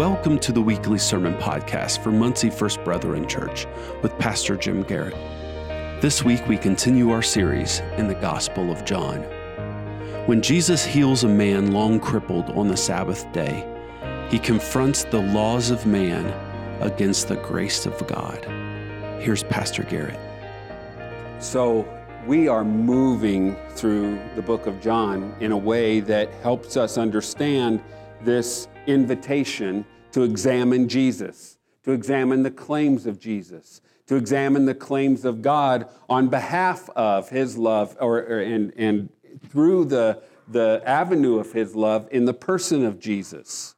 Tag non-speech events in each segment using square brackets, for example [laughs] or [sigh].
Welcome to the weekly sermon podcast for Muncie First Brethren Church with Pastor Jim Garrett. This week we continue our series in the Gospel of John. When Jesus heals a man long crippled on the Sabbath day, he confronts the laws of man against the grace of God. Here's Pastor Garrett. So, we are moving through the book of John in a way that helps us understand this invitation to examine Jesus, to examine the claims of Jesus, to examine the claims of God on behalf of his love or, or and, and through the, the avenue of his love in the person of Jesus.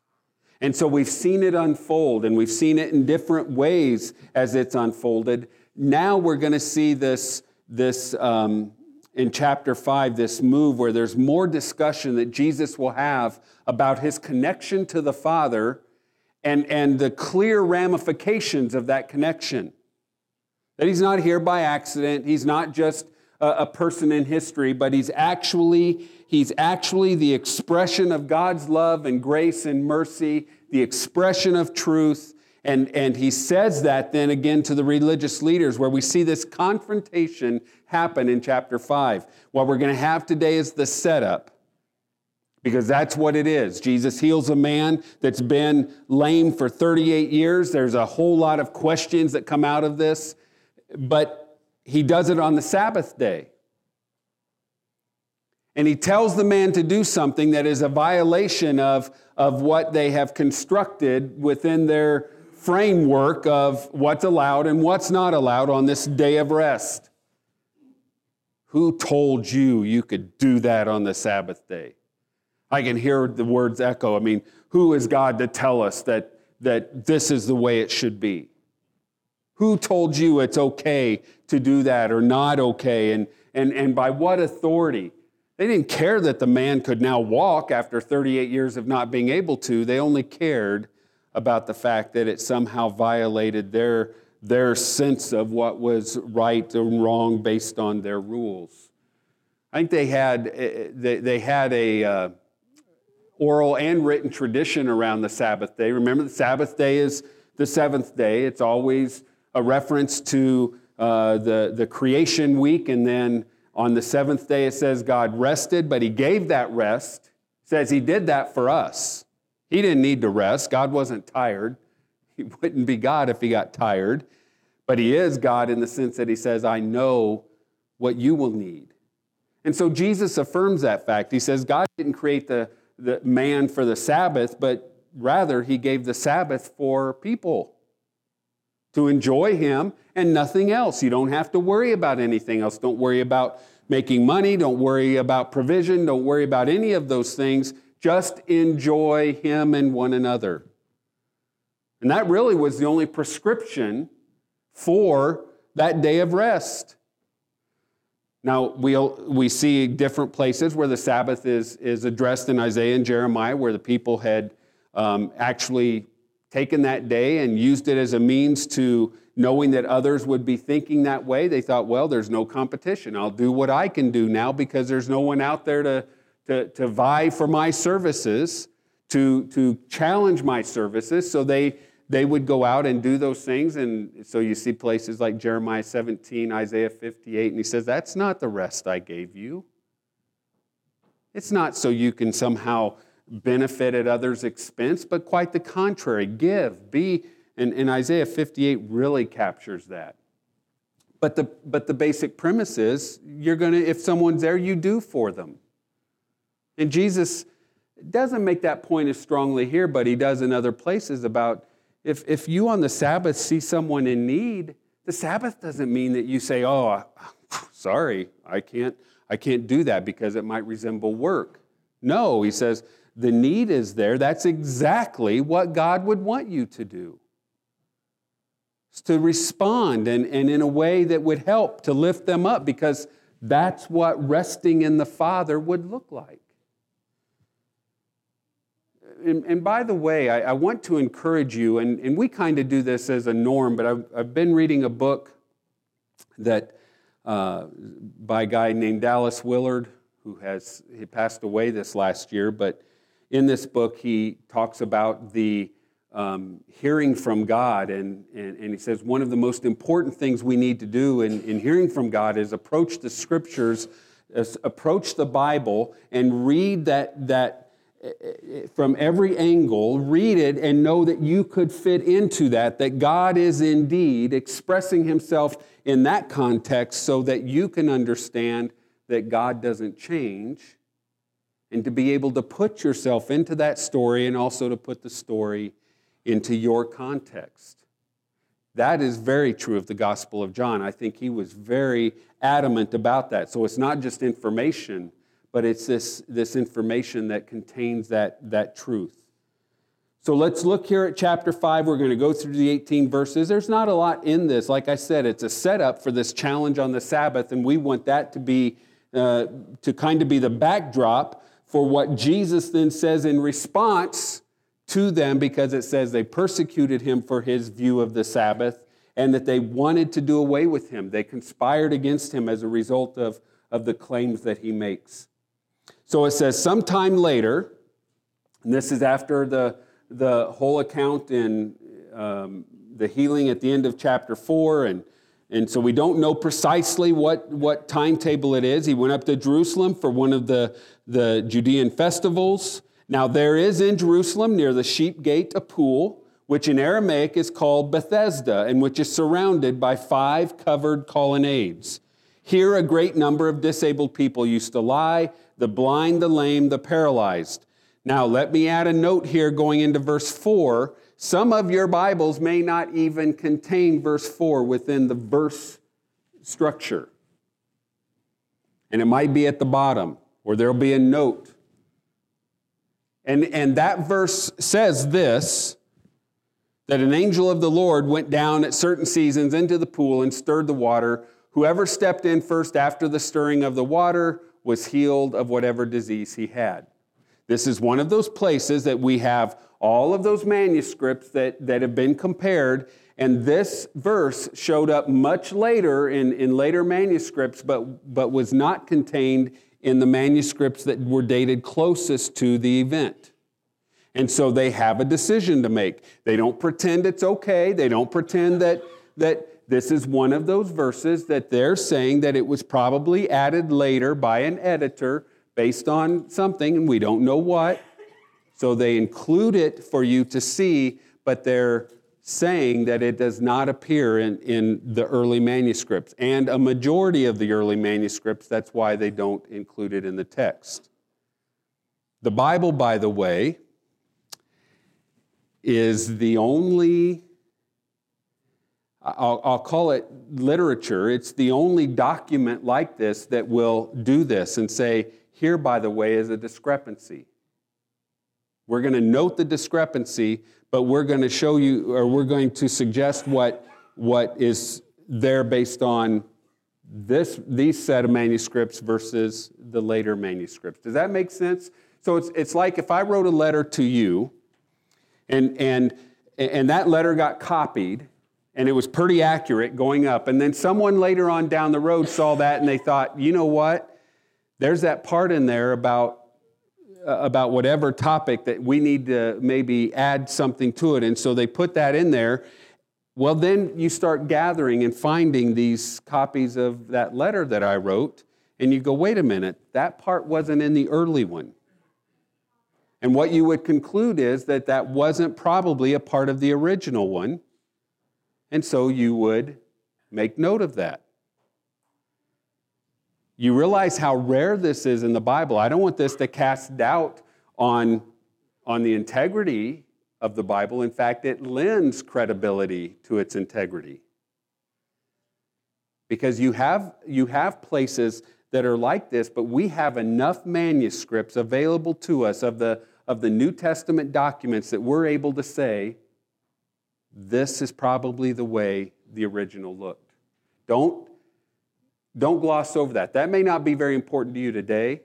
And so we've seen it unfold and we've seen it in different ways as it's unfolded. Now we're going to see this, this um, in chapter 5 this move where there's more discussion that Jesus will have about his connection to the Father and, and the clear ramifications of that connection. That he's not here by accident, he's not just a, a person in history, but he's actually, he's actually the expression of God's love and grace and mercy, the expression of truth. And, and he says that then again to the religious leaders, where we see this confrontation happen in chapter 5. What we're going to have today is the setup, because that's what it is. Jesus heals a man that's been lame for 38 years. There's a whole lot of questions that come out of this, but he does it on the Sabbath day. And he tells the man to do something that is a violation of, of what they have constructed within their framework of what's allowed and what's not allowed on this day of rest. Who told you you could do that on the Sabbath day? I can hear the words echo. I mean, who is God to tell us that, that this is the way it should be? Who told you it's okay to do that or not okay? And, and, and by what authority? They didn't care that the man could now walk after 38 years of not being able to. They only cared about the fact that it somehow violated their, their sense of what was right and wrong based on their rules. I think they had, eh, they, they had a uh, oral and written tradition around the Sabbath day. Remember, the Sabbath day is the seventh day. It's always a reference to uh, the, the creation week. And then on the seventh day, it says God rested, but he gave that rest. It says he did that for us. He didn't need to rest. God wasn't tired. He [laughs] wouldn't be God if he got tired. But he is God in the sense that he says, I know what you will need. And so Jesus affirms that fact. He says, God didn't create the, the man for the Sabbath, but rather he gave the Sabbath for people to enjoy him and nothing else. You don't have to worry about anything else. Don't worry about making money. Don't worry about provision. Don't worry about any of those things. Just enjoy Him and one another. And that really was the only prescription for that day of rest. Now, we we see different places where the Sabbath is, is addressed in Isaiah and Jeremiah, where the people had um, actually taken that day and used it as a means to knowing that others would be thinking that way. They thought, well, there's no competition. I'll do what I can do now because there's no one out there to, to, to vie for my services, to, to challenge my services. So they, they would go out and do those things. And so you see places like Jeremiah 17, Isaiah 58, and he says, That's not the rest I gave you. It's not so you can somehow benefit at others' expense, but quite the contrary. Give, be, and, and Isaiah 58 really captures that. But the, but the basic premise is you're going to, if someone's there, you do for them. And Jesus doesn't make that point as strongly here, but he does in other places about if, if you on the Sabbath see someone in need, the Sabbath doesn't mean that you say, oh, [sighs] sorry, I can't, I can't do that because it might resemble work. No, he says, the need is there. That's exactly what God would want you to do. It's to respond and, and in a way that would help to lift them up because that's what resting in the Father would look like and, and, by the way, I, I, want to encourage you, and, and we kind of do this as a norm, but I've, I've been reading a book that uh, by a guy named Dallas Willard, who has he passed away this last year, but in this book he talks about the um, hearing from God. And, and, and, he says one of the most important things we need to do in, in hearing from God is approach the scriptures, approach the Bible, and read that, that from every angle, read it and know that you could fit into that, that God is indeed expressing himself in that context so that you can understand that God doesn't change and to be able to put yourself into that story and also to put the story into your context. That is very true of the Gospel of John. I think he was very adamant about that. So it's not just information, but it's this, this information that contains that, that truth. So let's look here at chapter 5. We're going to go through the 18 verses. There's not a lot in this. Like I said, it's a setup for this challenge on the Sabbath, and we want that to be, uh, to kind of be the backdrop for what Jesus then says in response to them because it says they persecuted him for his view of the Sabbath and that they wanted to do away with him. They conspired against him as a result of, of the claims that he makes. So it says, sometime later, and this is after the, the whole account in um, the healing at the end of chapter 4 and and so we don't know precisely what, what timetable it is. He went up to Jerusalem for one of the, the Judean festivals. Now, there is in Jerusalem near the sheep gate a pool, which in Aramaic is called Bethesda, and which is surrounded by five covered colonnades. Here, a great number of disabled people used to lie the blind, the lame, the paralyzed. Now, let me add a note here going into verse 4 some of your Bibles may not even contain verse 4 within the verse structure. And it might be at the bottom, or there'll be a note. And, and that verse says this that an angel of the Lord went down at certain seasons into the pool and stirred the water. Whoever stepped in first after the stirring of the water was healed of whatever disease he had. This is one of those places that we have all of those manuscripts that, that have been compared, and this verse showed up much later in, in later manuscripts, but, but was not contained in the manuscripts that were dated closest to the event. And so they have a decision to make. They don't pretend it's okay. They don't pretend that, that this is one of those verses that they're saying that it was probably added later by an editor based on something, and we don't know what. So they include it for you to see, but they're saying that it does not appear in, in the early manuscripts. And a majority of the early manuscripts, that's why they don't include it in the text. The Bible, by the way, is the only, I'll, I'll, call it literature, it's the only document like this that will do this and say, here, by the way, is a discrepancy. We're going to note the discrepancy, but we're going to show you, or we're going to suggest what, what is there based on this, these set of manuscripts versus the later manuscripts. Does that make sense? So it's, it's like if I wrote a letter to you and, and, and that letter got copied and it was pretty accurate going up, and then someone later on down the road saw that and they thought, you know what? There's that part in there about uh, about whatever topic that we need to maybe add something to it. And so they put that in there. Well, then you start gathering and finding these copies of that letter that I wrote, and you go, wait a minute, that part wasn't in the early one. And what you would conclude is that that wasn't probably a part of the original one. And so you would make note of that. You realize how rare this is in the Bible. I don't want this to cast doubt on, on the integrity of the Bible. In fact, it lends credibility to its integrity. Because you have, you have places that are like this, but we have enough manuscripts available to us of the, of the New Testament documents that we're able to say, this is probably the way the original looked. Don't don't gloss over that. That may not be very important to you today,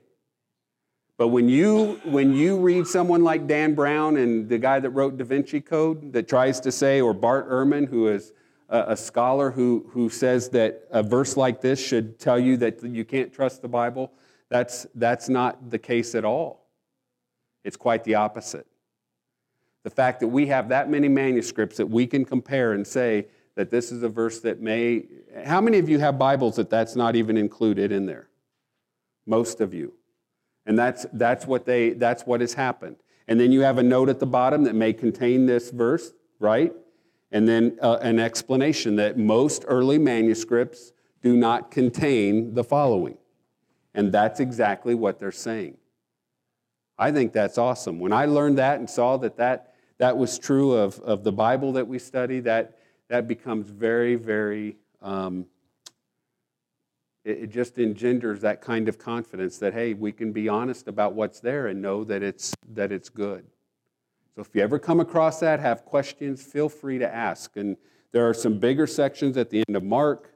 but when you, when you read someone like Dan Brown and the guy that wrote Da Vinci Code that tries to say, or Bart Ehrman, who is a, a scholar who, who says that a verse like this should tell you that you can't trust the Bible, that's, that's not the case at all. It's quite the opposite. The fact that we have that many manuscripts that we can compare and say that this is a verse that may. How many of you have Bibles that that's not even included in there? Most of you. And that's, that's, what they, that's what has happened. And then you have a note at the bottom that may contain this verse, right? And then uh, an explanation that most early manuscripts do not contain the following. And that's exactly what they're saying. I think that's awesome. When I learned that and saw that that, that was true of, of the Bible that we study, that, that becomes very, very um, it just engenders that kind of confidence that hey we can be honest about what's there and know that it's that it's good. So if you ever come across that have questions feel free to ask. And there are some bigger sections at the end of mark.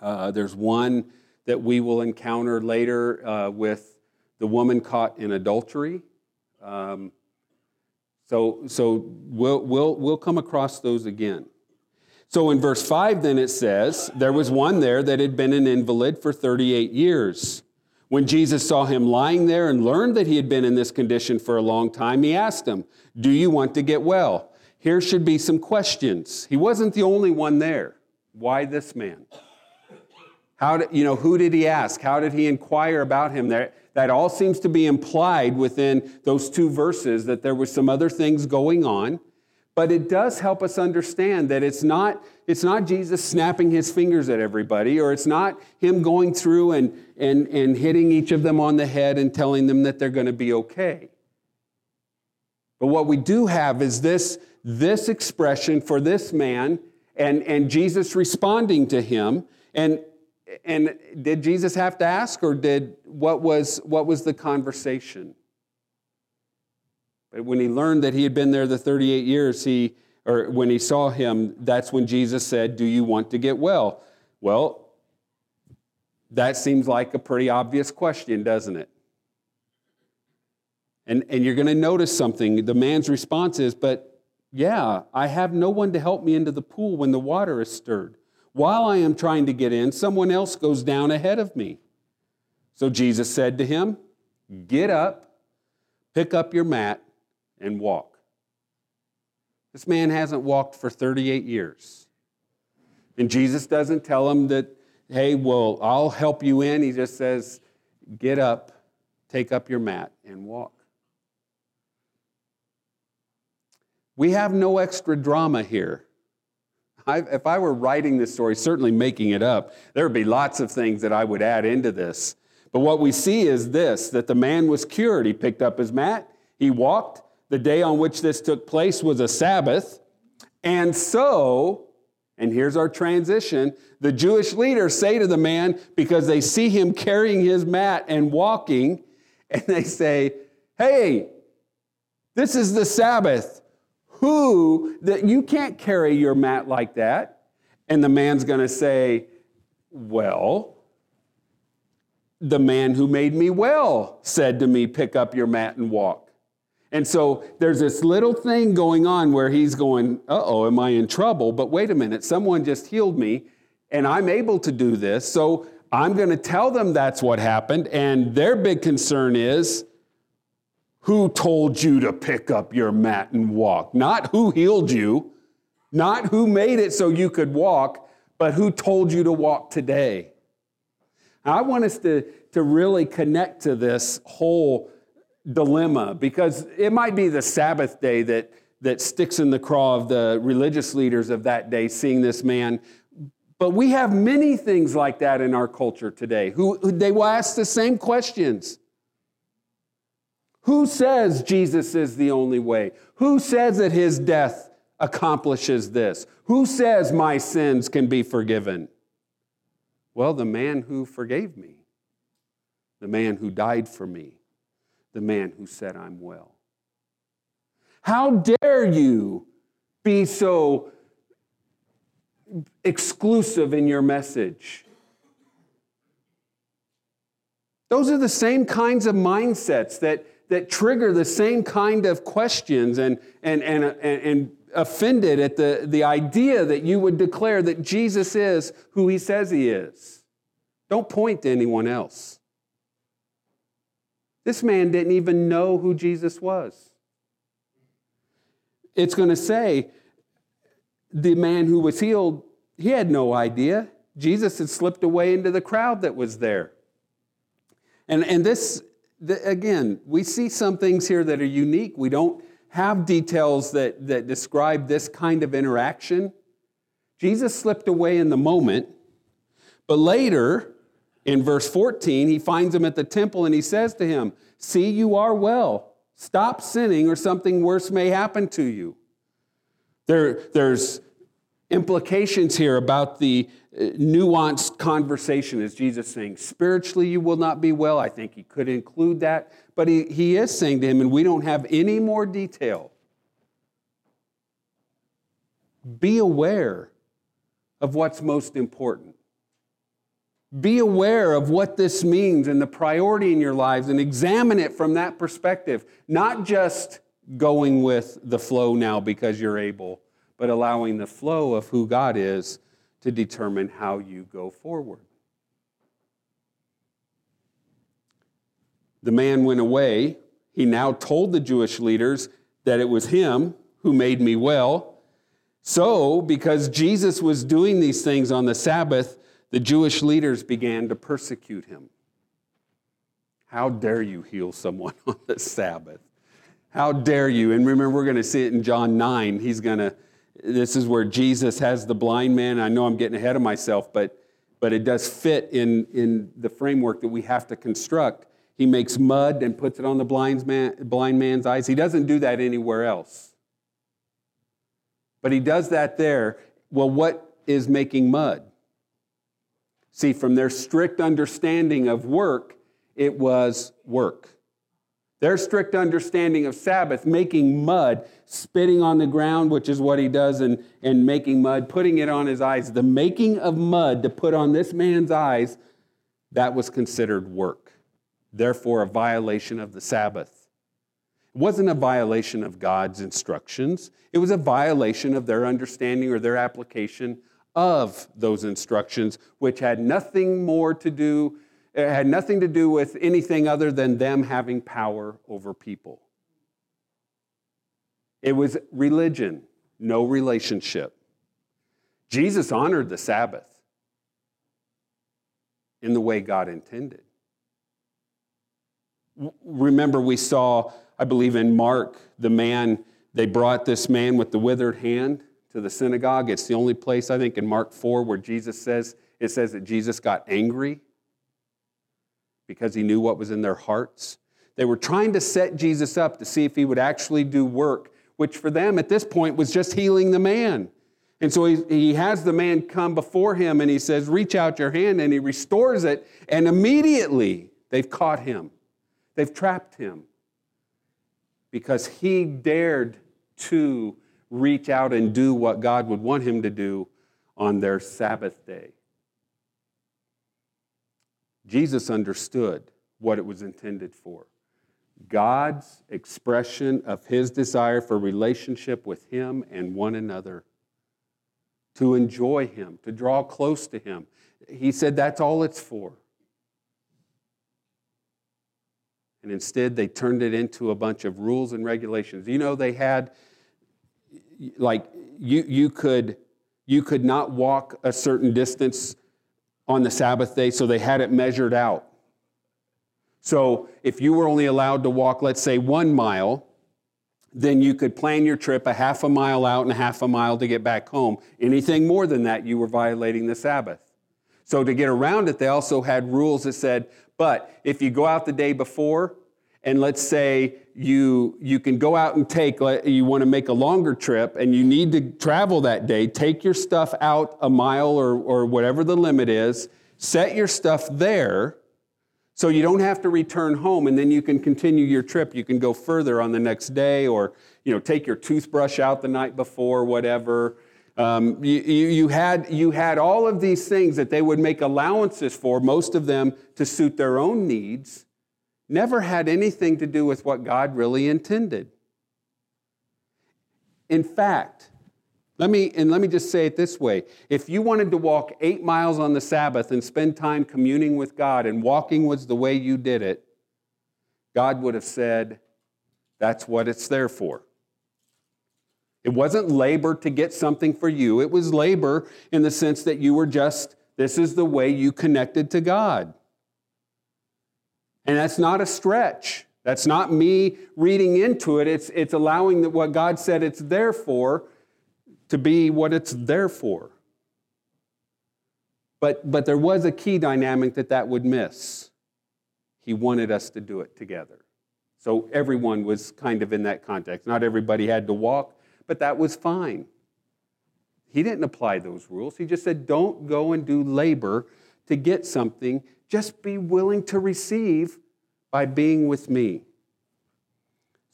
Uh, there's one that we will encounter later uh, with the woman caught in adultery um, so so we'll, we'll, we'll come across those again so in verse 5, then it says, There was one there that had been an invalid for 38 years. When Jesus saw him lying there and learned that he had been in this condition for a long time, he asked him, Do you want to get well? Here should be some questions. He wasn't the only one there. Why this man? How did, you know, who did he ask? How did he inquire about him? There, that all seems to be implied within those two verses that there was some other things going on but it does help us understand that it's not, it's not Jesus snapping his fingers at everybody, or it's not him going through and, and, and hitting each of them on the head and telling them that they're going to be okay. But what we do have is this, this expression for this man and, and Jesus responding to him. And, and did Jesus have to ask, or did what was, what was the conversation? But when he learned that he had been there the 38 years, he, or when he saw him, that's when Jesus said, Do you want to get well? Well, that seems like a pretty obvious question, doesn't it? And, and you're going to notice something. The man's response is, But yeah, I have no one to help me into the pool when the water is stirred. While I am trying to get in, someone else goes down ahead of me. So Jesus said to him, Get up, pick up your mat, and walk. This man hasn't walked for 38 years. And Jesus doesn't tell him that, hey, well, I'll help you in. He just says, get up, take up your mat, and walk. We have no extra drama here. I, if I were writing this story, certainly making it up, there would be lots of things that I would add into this. But what we see is this that the man was cured. He picked up his mat, he walked, the day on which this took place was a Sabbath. And so, and here's our transition the Jewish leaders say to the man, because they see him carrying his mat and walking, and they say, Hey, this is the Sabbath. Who, that you can't carry your mat like that? And the man's going to say, Well, the man who made me well said to me, Pick up your mat and walk. And so there's this little thing going on where he's going, uh oh, am I in trouble? But wait a minute, someone just healed me and I'm able to do this. So I'm going to tell them that's what happened. And their big concern is who told you to pick up your mat and walk? Not who healed you, not who made it so you could walk, but who told you to walk today. I want us to, to really connect to this whole dilemma because it might be the Sabbath day that, that sticks in the craw of the religious leaders of that day, seeing this man. But we have many things like that in our culture today. Who, who they will ask the same questions. Who says Jesus is the only way? Who says that his death accomplishes this? Who says my sins can be forgiven? Well, the man who forgave me, the man who died for me the man who said, I'm well. How dare you be so exclusive in your message? Those are the same kinds of mindsets that, that trigger the same kind of questions and, and, and, and, and offended at the, the idea that you would declare that Jesus is who he says he is. Don't point to anyone else. This man didn't even know who Jesus was. it's going to say the man who was healed, he had no idea. Jesus had slipped away into the crowd that was there. And, and this, the, again, we see some things here that are unique. We don't have details that, that describe this kind of interaction. Jesus slipped away in the moment, but later, in verse 14, he finds him at the temple and he says to him, See, you are well. Stop sinning, or something worse may happen to you. There, there's implications here about the nuanced conversation. Is Jesus saying, spiritually, you will not be well? I think he could include that. But he, he is saying to him, and we don't have any more detail. Be aware of what's most important. Be aware of what this means and the priority in your lives and examine it from that perspective, not just going with the flow now because you're able, but allowing the flow of who God is to determine how you go forward. The man went away. He now told the Jewish leaders that it was him who made me well. So, because Jesus was doing these things on the Sabbath, the Jewish leaders began to persecute him. How dare you heal someone [laughs] on the Sabbath? How dare you? And remember, we're going to see it in John 9. He's going to, this is where Jesus has the blind man. I know I'm getting ahead of myself, but, but it does fit in, in the framework that we have to construct. He makes mud and puts it on the blind, man, blind man's eyes. He doesn't do that anywhere else. But he does that there. Well, what is making mud? See, from their strict understanding of work, it was work. Their strict understanding of Sabbath, making mud, spitting on the ground, which is what he does, and, and making mud, putting it on his eyes. The making of mud to put on this man's eyes, that was considered work. Therefore, a violation of the Sabbath. It wasn't a violation of God's instructions, it was a violation of their understanding or their application of those instructions, which had nothing more to do, it had nothing to do with anything other than them having power over people. It was religion, no relationship. Jesus honored the Sabbath in the way God intended. Remember, we saw, I believe in Mark, the man, they brought this man with the withered hand to the synagogue. It's the only place, I think, in Mark 4 where Jesus says, it says that Jesus got angry because he knew what was in their hearts. They were trying to set Jesus up to see if he would actually do work, which for them at this point was just healing the man. And so he, he has the man come before him and he says, Reach out your hand, and he restores it. And immediately they've caught him, they've trapped him because he dared to reach out and do what God would want him to do on their Sabbath day. Jesus understood what it was intended for. God's expression of his desire for relationship with him and one another, to enjoy him, to draw close to him. He said that's all it's for. And instead, they turned it into a bunch of rules and regulations. You know, they had like you, you could you could not walk a certain distance on the Sabbath day, so they had it measured out. So if you were only allowed to walk, let's say, one mile, then you could plan your trip a half a mile out and a half a mile to get back home. Anything more than that, you were violating the Sabbath. So to get around it, they also had rules that said, but if you go out the day before, and let's say you you can go out and take you want to make a longer trip and you need to travel that day take your stuff out a mile or, or whatever the limit is set your stuff there so you don't have to return home and then you can continue your trip. You can go further on the next day or you know take your toothbrush out the night before whatever. Um, you, you, had, you had all of these things that they would make allowances for most of them to suit their own needs never had anything to do with what God really intended. In fact, let me, and let me just say it this way if you wanted to walk eight miles on the Sabbath and spend time communing with God, and walking was the way you did it, God would have said, That's what it's there for. It wasn't labor to get something for you, it was labor in the sense that you were just, this is the way you connected to God. And that's not a stretch. That's not me reading into it. It's, it's allowing that what God said it's there for to be what it's there for. But, but there was a key dynamic that that would miss. He wanted us to do it together. So everyone was kind of in that context. Not everybody had to walk, but that was fine. He didn't apply those rules. He just said, don't go and do labor to get something. Just be willing to receive by being with me.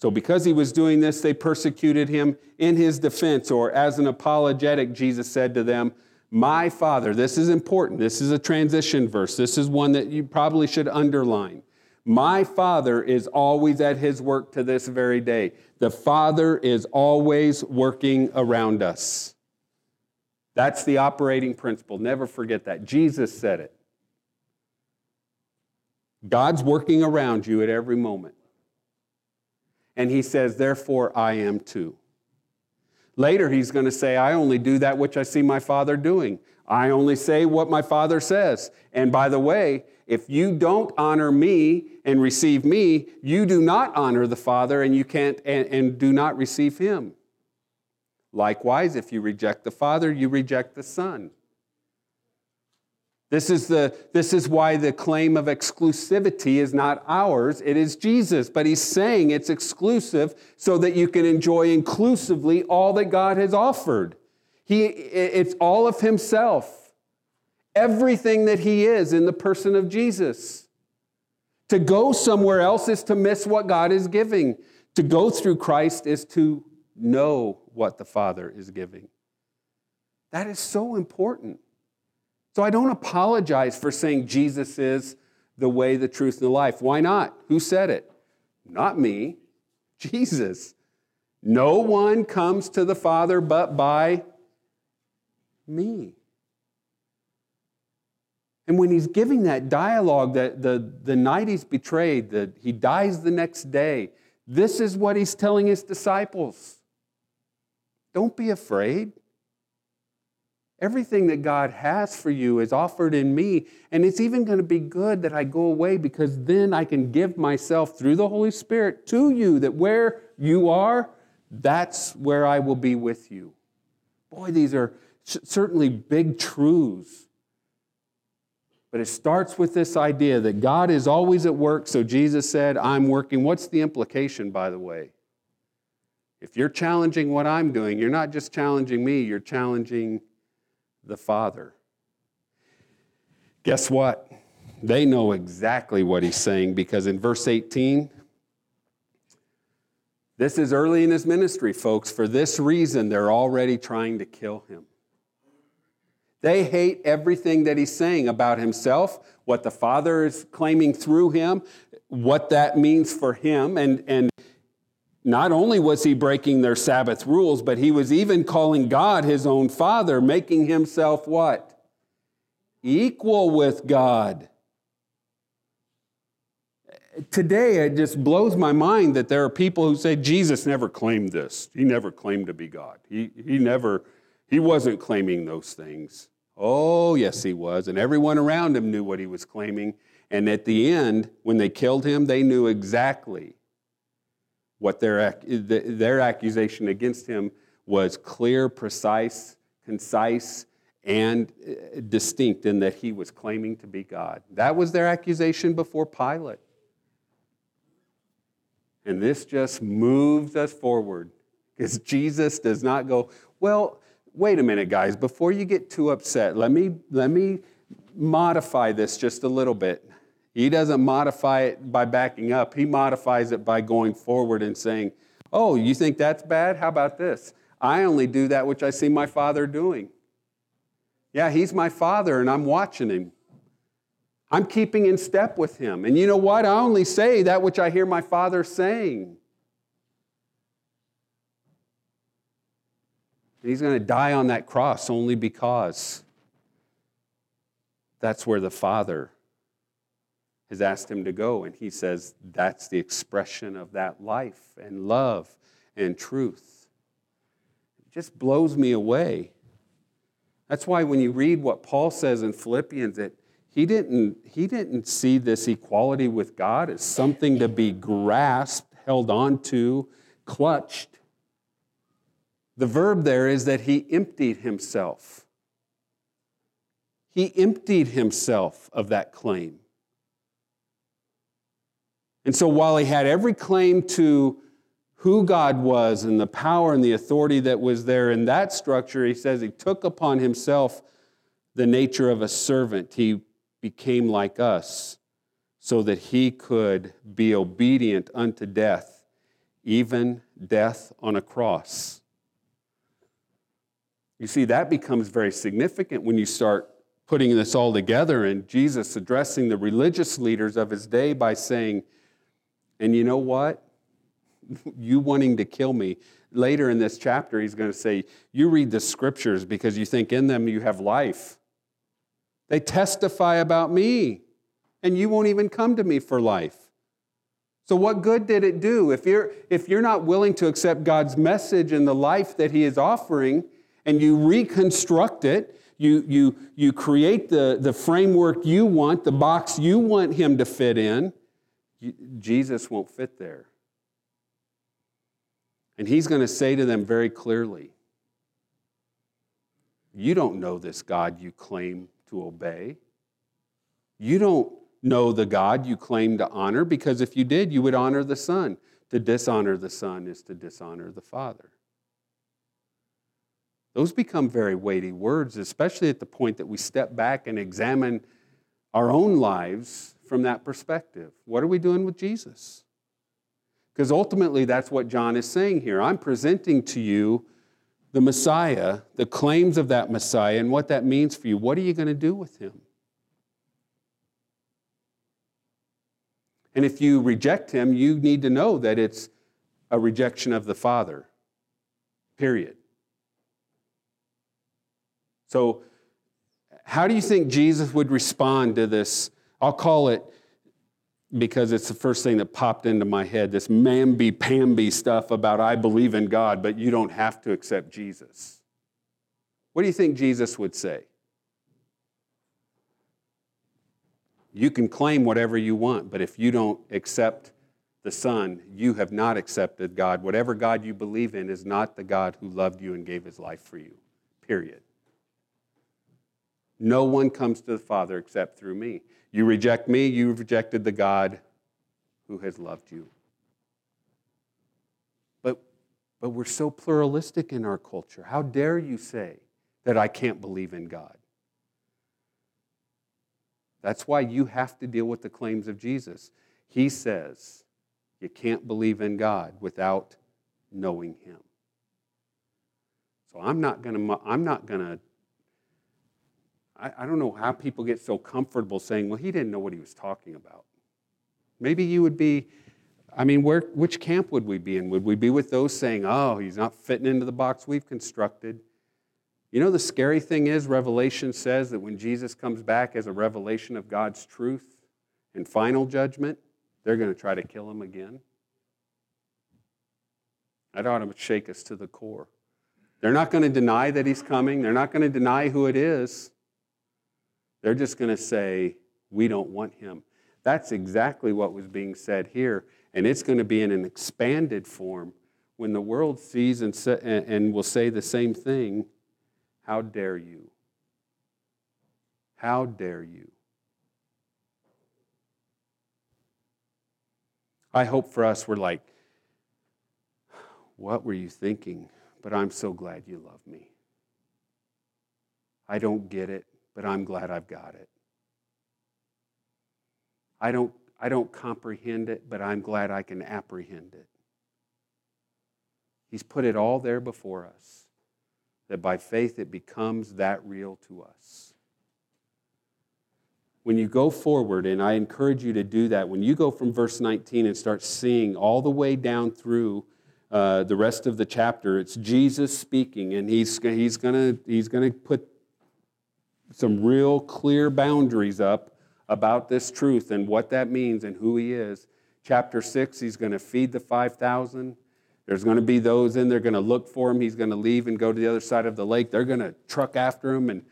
So, because he was doing this, they persecuted him in his defense, or as an apologetic, Jesus said to them, My Father, this is important. This is a transition verse. This is one that you probably should underline. My Father is always at his work to this very day. The Father is always working around us. That's the operating principle. Never forget that. Jesus said it. God's working around you at every moment. And he says, Therefore, I am too. Later, he's going to say, I only do that which I see my Father doing. I only say what my Father says. And by the way, if you don't honor me and receive me, you do not honor the Father and you can't and, and do not receive him. Likewise, if you reject the Father, you reject the Son. This is, the, this is why the claim of exclusivity is not ours, it is Jesus. But he's saying it's exclusive so that you can enjoy inclusively all that God has offered. He, it's all of himself, everything that he is in the person of Jesus. To go somewhere else is to miss what God is giving. To go through Christ is to know what the Father is giving. That is so important. So I don't apologize for saying Jesus is the way, the truth, and the life. Why not? Who said it? Not me, Jesus. No one comes to the Father but by me. And when he's giving that dialogue, that the, the night he's betrayed, that he dies the next day, this is what he's telling his disciples. Don't be afraid. Everything that God has for you is offered in me. And it's even going to be good that I go away because then I can give myself through the Holy Spirit to you, that where you are, that's where I will be with you. Boy, these are certainly big truths. But it starts with this idea that God is always at work. So Jesus said, I'm working. What's the implication, by the way? If you're challenging what I'm doing, you're not just challenging me, you're challenging the Father. Guess what? They know exactly what he's saying because in verse 18, this is early in his ministry, folks. For this reason, they're already trying to kill him. They hate everything that he's saying about himself, what the Father is claiming through him, what that means for him. And, and not only was he breaking their Sabbath rules, but he was even calling God his own father, making himself what? Equal with God. Today, it just blows my mind that there are people who say Jesus never claimed this. He never claimed to be God. He, he never, he wasn't claiming those things. Oh, yes, he was. And everyone around him knew what he was claiming. And at the end, when they killed him, they knew exactly what their, their accusation against him was clear, precise, concise, and uh, distinct in that he was claiming to be God. That was their accusation before Pilate. And this just moves us forward because Jesus does not go, well, wait a minute, guys, before you get too upset, let me, let me modify this just a little bit. He doesn't modify it by backing up, he modifies it by going forward and saying, Oh, you think that's bad? How about this? I only do that which I see my father doing. Yeah, he's my father and I'm watching him. I'm keeping in step with him. And you know what? I only say that which I hear my father saying. he's going to die on that cross only because that's where the Father has asked him to go. And he says that's the expression of that life and love and truth. It just blows me away. That's why when you read what Paul says in Philippians, that he didn't, he didn't see this equality with God as something to be grasped, held onto, clutched. The verb there is that he emptied himself. He emptied himself of that claim. And so while he had every claim to who God was and the power and the authority that was there in that structure, he says he took upon himself the nature of a servant. He became like us so that he could be obedient unto death, even death on a cross. You see, that becomes very significant when you start putting this all together and Jesus addressing the religious leaders of his day by saying, And you know what? [laughs] you wanting to kill me. Later in this chapter, he's going to say, You read the scriptures because you think in them you have life. They testify about me, and you won't even come to me for life. So, what good did it do? If you're, if you're not willing to accept God's message and the life that He is offering, and you reconstruct it, you, you, you create the, the framework you want, the box you want Him to fit in, Jesus won't fit there. And he's going to say to them very clearly You don't know this God you claim to obey. You don't know the God you claim to honor because if you did, you would honor the Son. To dishonor the Son is to dishonor the Father. Those become very weighty words, especially at the point that we step back and examine our own lives from that perspective. What are we doing with Jesus? Because ultimately, that's what John is saying here. I'm presenting to you the Messiah, the claims of that Messiah, and what that means for you. What are you going to do with him? And if you reject him, you need to know that it's a rejection of the Father, period. So, how do you think Jesus would respond to this? I'll call it because it's the first thing that popped into my head this mamby pamby stuff about I believe in God, but you don't have to accept Jesus. What do you think Jesus would say? You can claim whatever you want, but if you don't accept the Son, you have not accepted God. Whatever God you believe in is not the God who loved you and gave his life for you, period. No one comes to the Father except through me. You reject me, you've rejected the God who has loved you. But, but we're so pluralistic in our culture. How dare you say that I can't believe in God? That's why you have to deal with the claims of Jesus. He says you can't believe in God without knowing Him. So I'm not going to I'm not going to I, I don't know how people get so comfortable saying, well, he didn't know what he was talking about. Maybe you would be, I mean, where, which camp would we be in? Would we be with those saying, oh, he's not fitting into the box we've constructed? You know, the scary thing is, Revelation says that when Jesus comes back as a revelation of God's truth and final judgment, they're going to try to kill him again. That ought to shake us to the core. They're not going to deny that he's coming, they're not going to deny who it is. They're just going to say, We don't want him. That's exactly what was being said here. And it's going to be in an expanded form when the world sees and, sa- and will say the same thing How dare you? How dare you? I hope for us, we're like, What were you thinking? But I'm so glad you love me. I don't get it but I'm glad I've got it. I don't, I don't comprehend it, but I'm glad I can apprehend it. He's put it all there before us, that by faith it becomes that real to us. When you go forward, and I encourage you to do that, when you go from verse 19 and start seeing all the way down through uh, the rest of the chapter, it's Jesus speaking, and he's, he's going he's gonna put some real clear boundaries up about this truth and what that means and who he is. Chapter 6, he's going to feed the 5,000. There's going to be those in there going to look for him. He's going to leave and go to the other side of the lake. They're going to truck after him and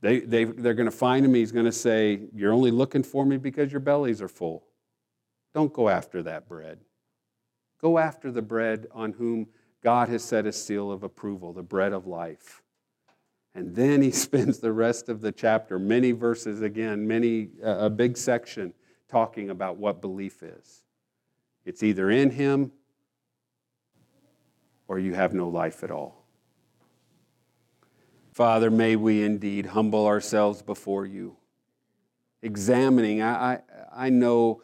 they, they, they're going to find him. He's going to say, You're only looking for me because your bellies are full. Don't go after that bread. Go after the bread on whom God has set a seal of approval, the bread of life. And then he [laughs] spends the rest of the chapter, many verses again, many uh, a big section talking about what belief is. It's either in him or you have no life at all. Father, may we indeed humble ourselves before you, examining. I, I, I know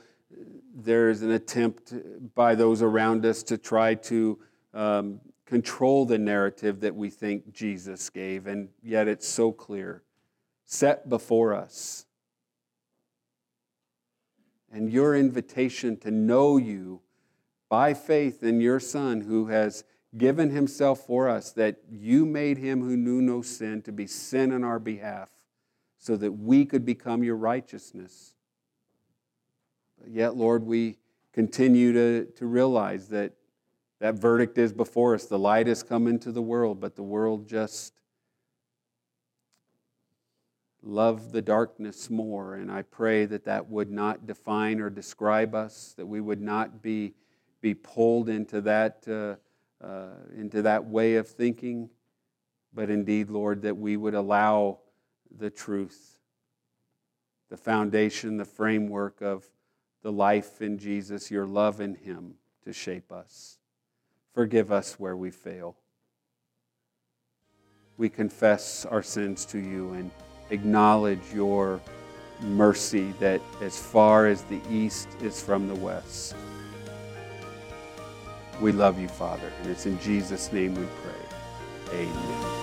there's an attempt by those around us to try to um, control the narrative that we think Jesus gave, and yet it's so clear, set before us. And your invitation to know you by faith in your Son who has given himself for us, that you made him who knew no sin to be sin on our behalf, so that we could become your righteousness. But yet, Lord, we continue to, to realize that that verdict is before us. The light has come into the world, but the world just loved the darkness more. And I pray that that would not define or describe us, that we would not be, be pulled into that. Uh, uh, into that way of thinking, but indeed, Lord, that we would allow the truth, the foundation, the framework of the life in Jesus, your love in Him to shape us. Forgive us where we fail. We confess our sins to you and acknowledge your mercy that as far as the east is from the west. We love you, Father, and it's in Jesus' name we pray. Amen.